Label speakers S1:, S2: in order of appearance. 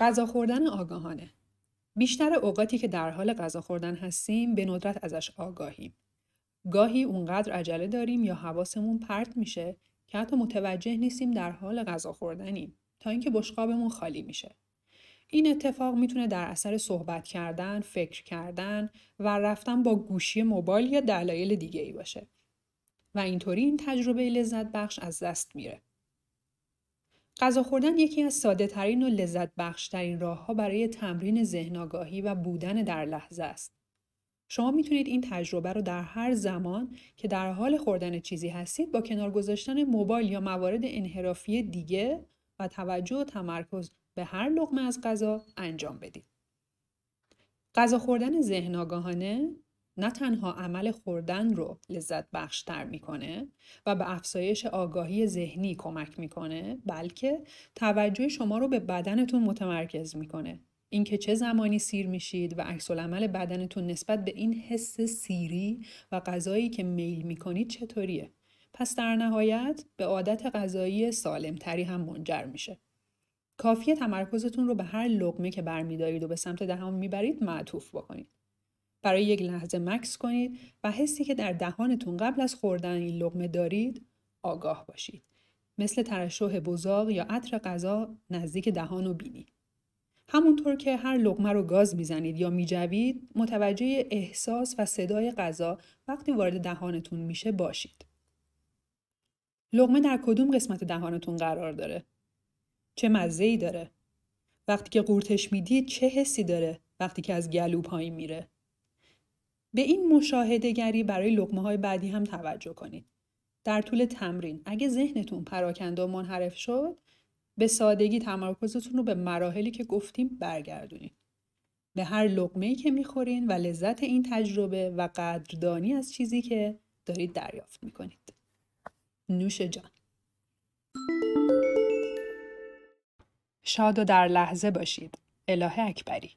S1: غذا خوردن آگاهانه بیشتر اوقاتی که در حال غذا خوردن هستیم به ندرت ازش آگاهیم. گاهی اونقدر عجله داریم یا حواسمون پرت میشه که حتی متوجه نیستیم در حال غذا خوردنیم تا اینکه بشقابمون خالی میشه. این اتفاق می‌تونه در اثر صحبت کردن، فکر کردن و رفتن با گوشی موبایل یا دلایل دیگه ای باشه. و اینطوری این تجربه لذت بخش از دست میره. غذا خوردن یکی از ساده ترین و لذت بخش ترین راه ها برای تمرین ذهن آگاهی و بودن در لحظه است. شما می‌تونید این تجربه رو در هر زمان که در حال خوردن چیزی هستید با کنار گذاشتن موبایل یا موارد انحرافی دیگه و توجه و تمرکز به هر لقمه از غذا انجام بدید. غذا خوردن ذهن آگاهانه نه تنها عمل خوردن رو لذت بخشتر می‌کنه و به افزایش آگاهی ذهنی کمک می‌کنه بلکه توجه شما رو به بدنتون متمرکز می‌کنه. اینکه چه زمانی سیر میشید و عکس عمل بدنتون نسبت به این حس سیری و غذایی که میل می‌کنید چطوریه؟ پس در نهایت به عادت غذایی سالمتری هم منجر میشه. کافیه تمرکزتون رو به هر لقمه که برمیدارید و به سمت دهان می‌برید معطوف بکنید. برای یک لحظه مکس کنید و حسی که در دهانتون قبل از خوردن این لقمه دارید آگاه باشید. مثل ترشح بزاق یا عطر غذا نزدیک دهان و بینی. همونطور که هر لقمه رو گاز می‌زنید یا میجوید متوجه احساس و صدای غذا وقتی وارد دهانتون میشه باشید. لقمه در کدوم قسمت دهانتون قرار داره؟ چه مزه ای داره؟ وقتی که قورتش می‌دید چه حسی داره وقتی که از گلو پایین میره؟ به این مشاهده گری برای لقمه های بعدی هم توجه کنید. در طول تمرین اگه ذهنتون پراکنده و منحرف شد به سادگی تمرکزتون رو به مراحلی که گفتیم برگردونید. به هر لقمه‌ای که می‌خورین و لذت این تجربه و قدردانی از چیزی که دارید دریافت می‌کنید. نوش جان. شاد و در لحظه باشید. اله اکبری